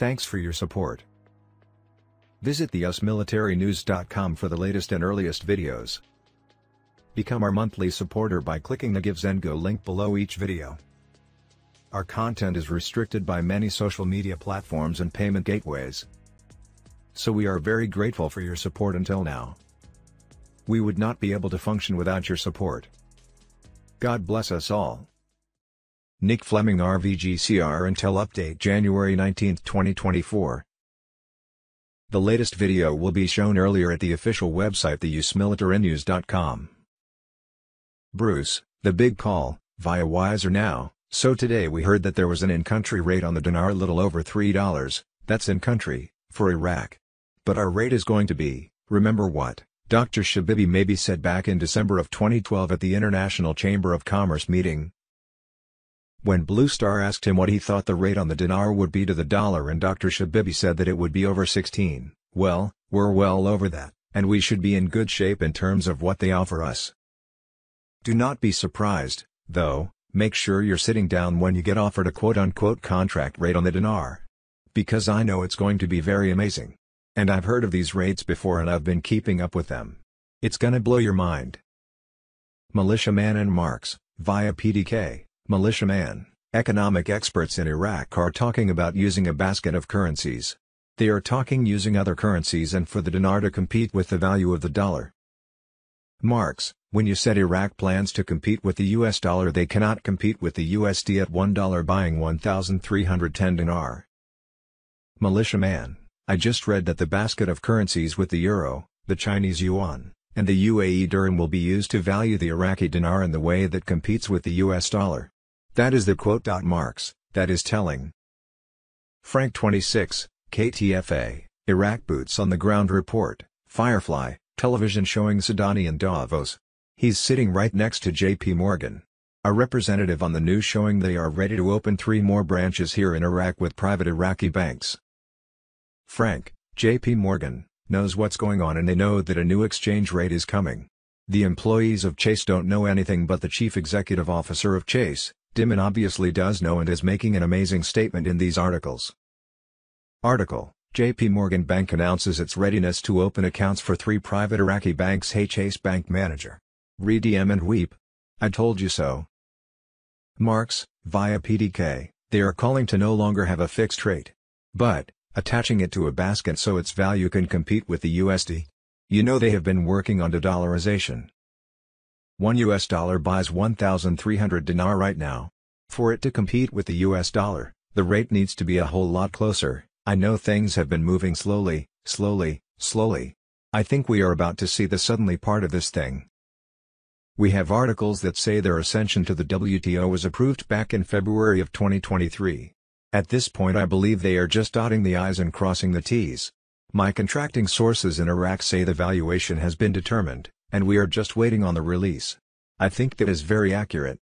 Thanks for your support. Visit theusmilitarynews.com for the latest and earliest videos. Become our monthly supporter by clicking the GiveSendGo link below each video. Our content is restricted by many social media platforms and payment gateways. So we are very grateful for your support until now. We would not be able to function without your support. God bless us all. Nick Fleming RVGCR Intel Update January 19, 2024 The latest video will be shown earlier at the official website theusmilitarynews.com. Bruce, the big call, via Wiser Now. So today we heard that there was an in-country rate on the dinar a little over $3, that's in-country, for Iraq. But our rate is going to be, remember what, Dr. Shabibi maybe said back in December of 2012 at the International Chamber of Commerce meeting. When Blue Star asked him what he thought the rate on the dinar would be to the dollar and Dr. Shabibi said that it would be over 16, well, we're well over that, and we should be in good shape in terms of what they offer us. Do not be surprised, though, make sure you're sitting down when you get offered a quote-unquote contract rate on the dinar. Because I know it's going to be very amazing. And I've heard of these rates before and I've been keeping up with them. It's gonna blow your mind. Militiaman and MarkZ, via PDK, Militiaman, economic experts in Iraq are talking about using a basket of currencies. They are talking using other currencies and for the dinar to compete with the value of the dollar. MarkZ, when you said Iraq plans to compete with the US dollar they cannot compete with the USD at $1 buying 1,310 dinar. Militiaman, I just read that the basket of currencies with the euro, the Chinese yuan, and the UAE dirham will be used to value the Iraqi dinar in the way that competes with the US dollar. That is the quote. MarkZ, that is telling. Frank 26, KTFA, Iraq Boots on the Ground Report, Firefly, television showing Sudani in Davos, He's sitting right next to JP Morgan. A representative on the news showing they are ready to open three more branches here in Iraq with private Iraqi banks. Frank, JP Morgan, knows what's going on and they know that a new exchange rate is coming. The employees of Chase don't know anything but the chief executive officer of Chase, Dimon obviously does know and is making an amazing statement in these articles. Article, JP Morgan Bank announces its readiness to open accounts for three private Iraqi banks Hey Chase Bank Manager Read DM and weep. I told you so. MarkZ, via PDK, they are calling to no longer have a fixed rate. But, attaching it to a basket so its value can compete with the USD. You know they have been working on de-dollarization. 1 US dollar buys 1,300 dinar right now. For it to compete with the US dollar, the rate needs to be a whole lot closer. I know things have been moving slowly, slowly, slowly. I think we are about to see the suddenly part of this thing. We have articles that say their ascension to the WTO was approved back in February of 2023. At this point I believe they are just dotting the I's and crossing the T's. My contracting sources in Iraq say the valuation has been determined, and we are just waiting on the release. I think that is very accurate.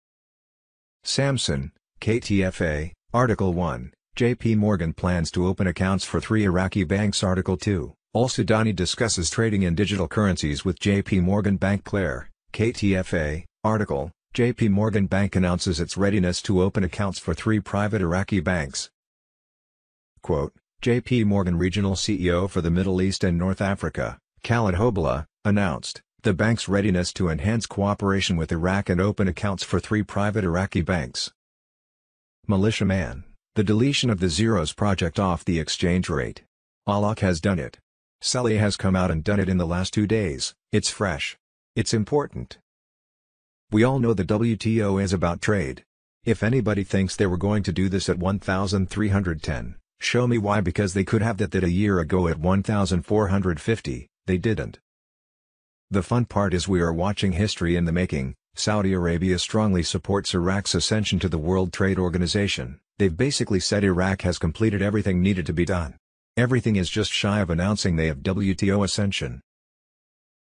Samson, KTFA, Article 1, JP Morgan plans to open accounts for three Iraqi banks Article 2, Al Sudani discusses trading in digital currencies with JP Morgan Bank Claire, KTFA, article, JP Morgan Bank announces its readiness to open accounts for three private Iraqi banks. Quote, JP Morgan Regional CEO for the Middle East and North Africa, Khalid Hobla, announced, the bank's readiness to enhance cooperation with Iraq and open accounts for three private Iraqi banks. Militiaman, the deletion of the zeros project off the exchange rate. Alaq has done it. Saleh has come out and done it in the last two days, it's fresh. It's important. We all know the WTO is about trade. If anybody thinks they were going to do this at 1310, show me why because they could have that that a year ago at 1450, they didn't. The fun part is we are watching history in the making, Saudi Arabia strongly supports Iraq's ascension to the World Trade Organization, they've basically said Iraq has completed everything needed to be done. Everything is just shy of announcing they have WTO ascension.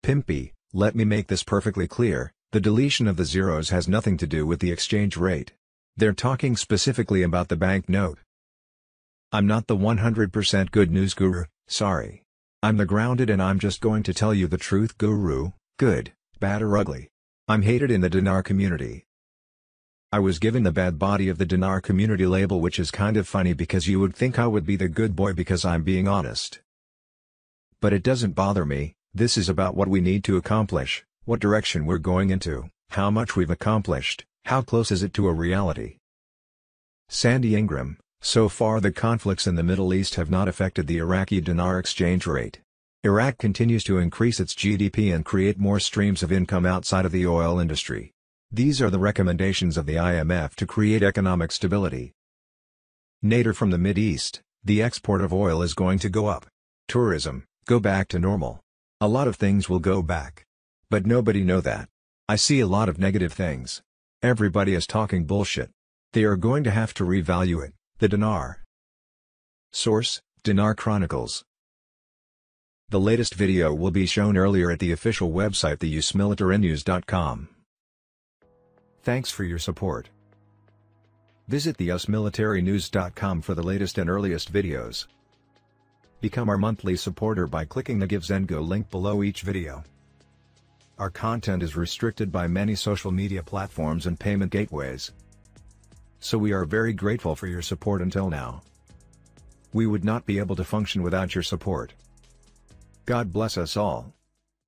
Pimpy, let me make this perfectly clear, the deletion of the zeros has nothing to do with the exchange rate. They're talking specifically about the bank note. I'm not the 100% good news guru, sorry. I'm the grounded and I'm just going to tell you the truth guru, good, bad or ugly. I'm hated in the dinar community. I was given the bad body of the dinar community label which is kind of funny because you would think I would be the good boy because I'm being honest. But it doesn't bother me, this is about what we need to accomplish, what direction we're going into, how much we've accomplished, how close is it to a reality. Sandy Ingram, so far the conflicts in the Middle East have not affected the Iraqi dinar exchange rate. Iraq continues to increase its GDP and create more streams of income outside of the oil industry. These are the recommendations of the IMF to create economic stability. Nader from the Mid-East, the export of oil is going to go up. Tourism, go back to normal. A lot of things will go back. But nobody know that. I see a lot of negative things. Everybody is talking bullshit. They are going to have to revalue it, the dinar. Source, Dinar Chronicles. The latest video will be shown earlier at the official website theusmilitarynews.com. Thanks for your support. Visit theusmilitarynews.com for the latest and earliest videos. Become our monthly supporter by clicking the GiveSendGo link below each video. Our content is restricted by many social media platforms and payment gateways. So we are very grateful for your support until now. We would not be able to function without your support. God bless us all.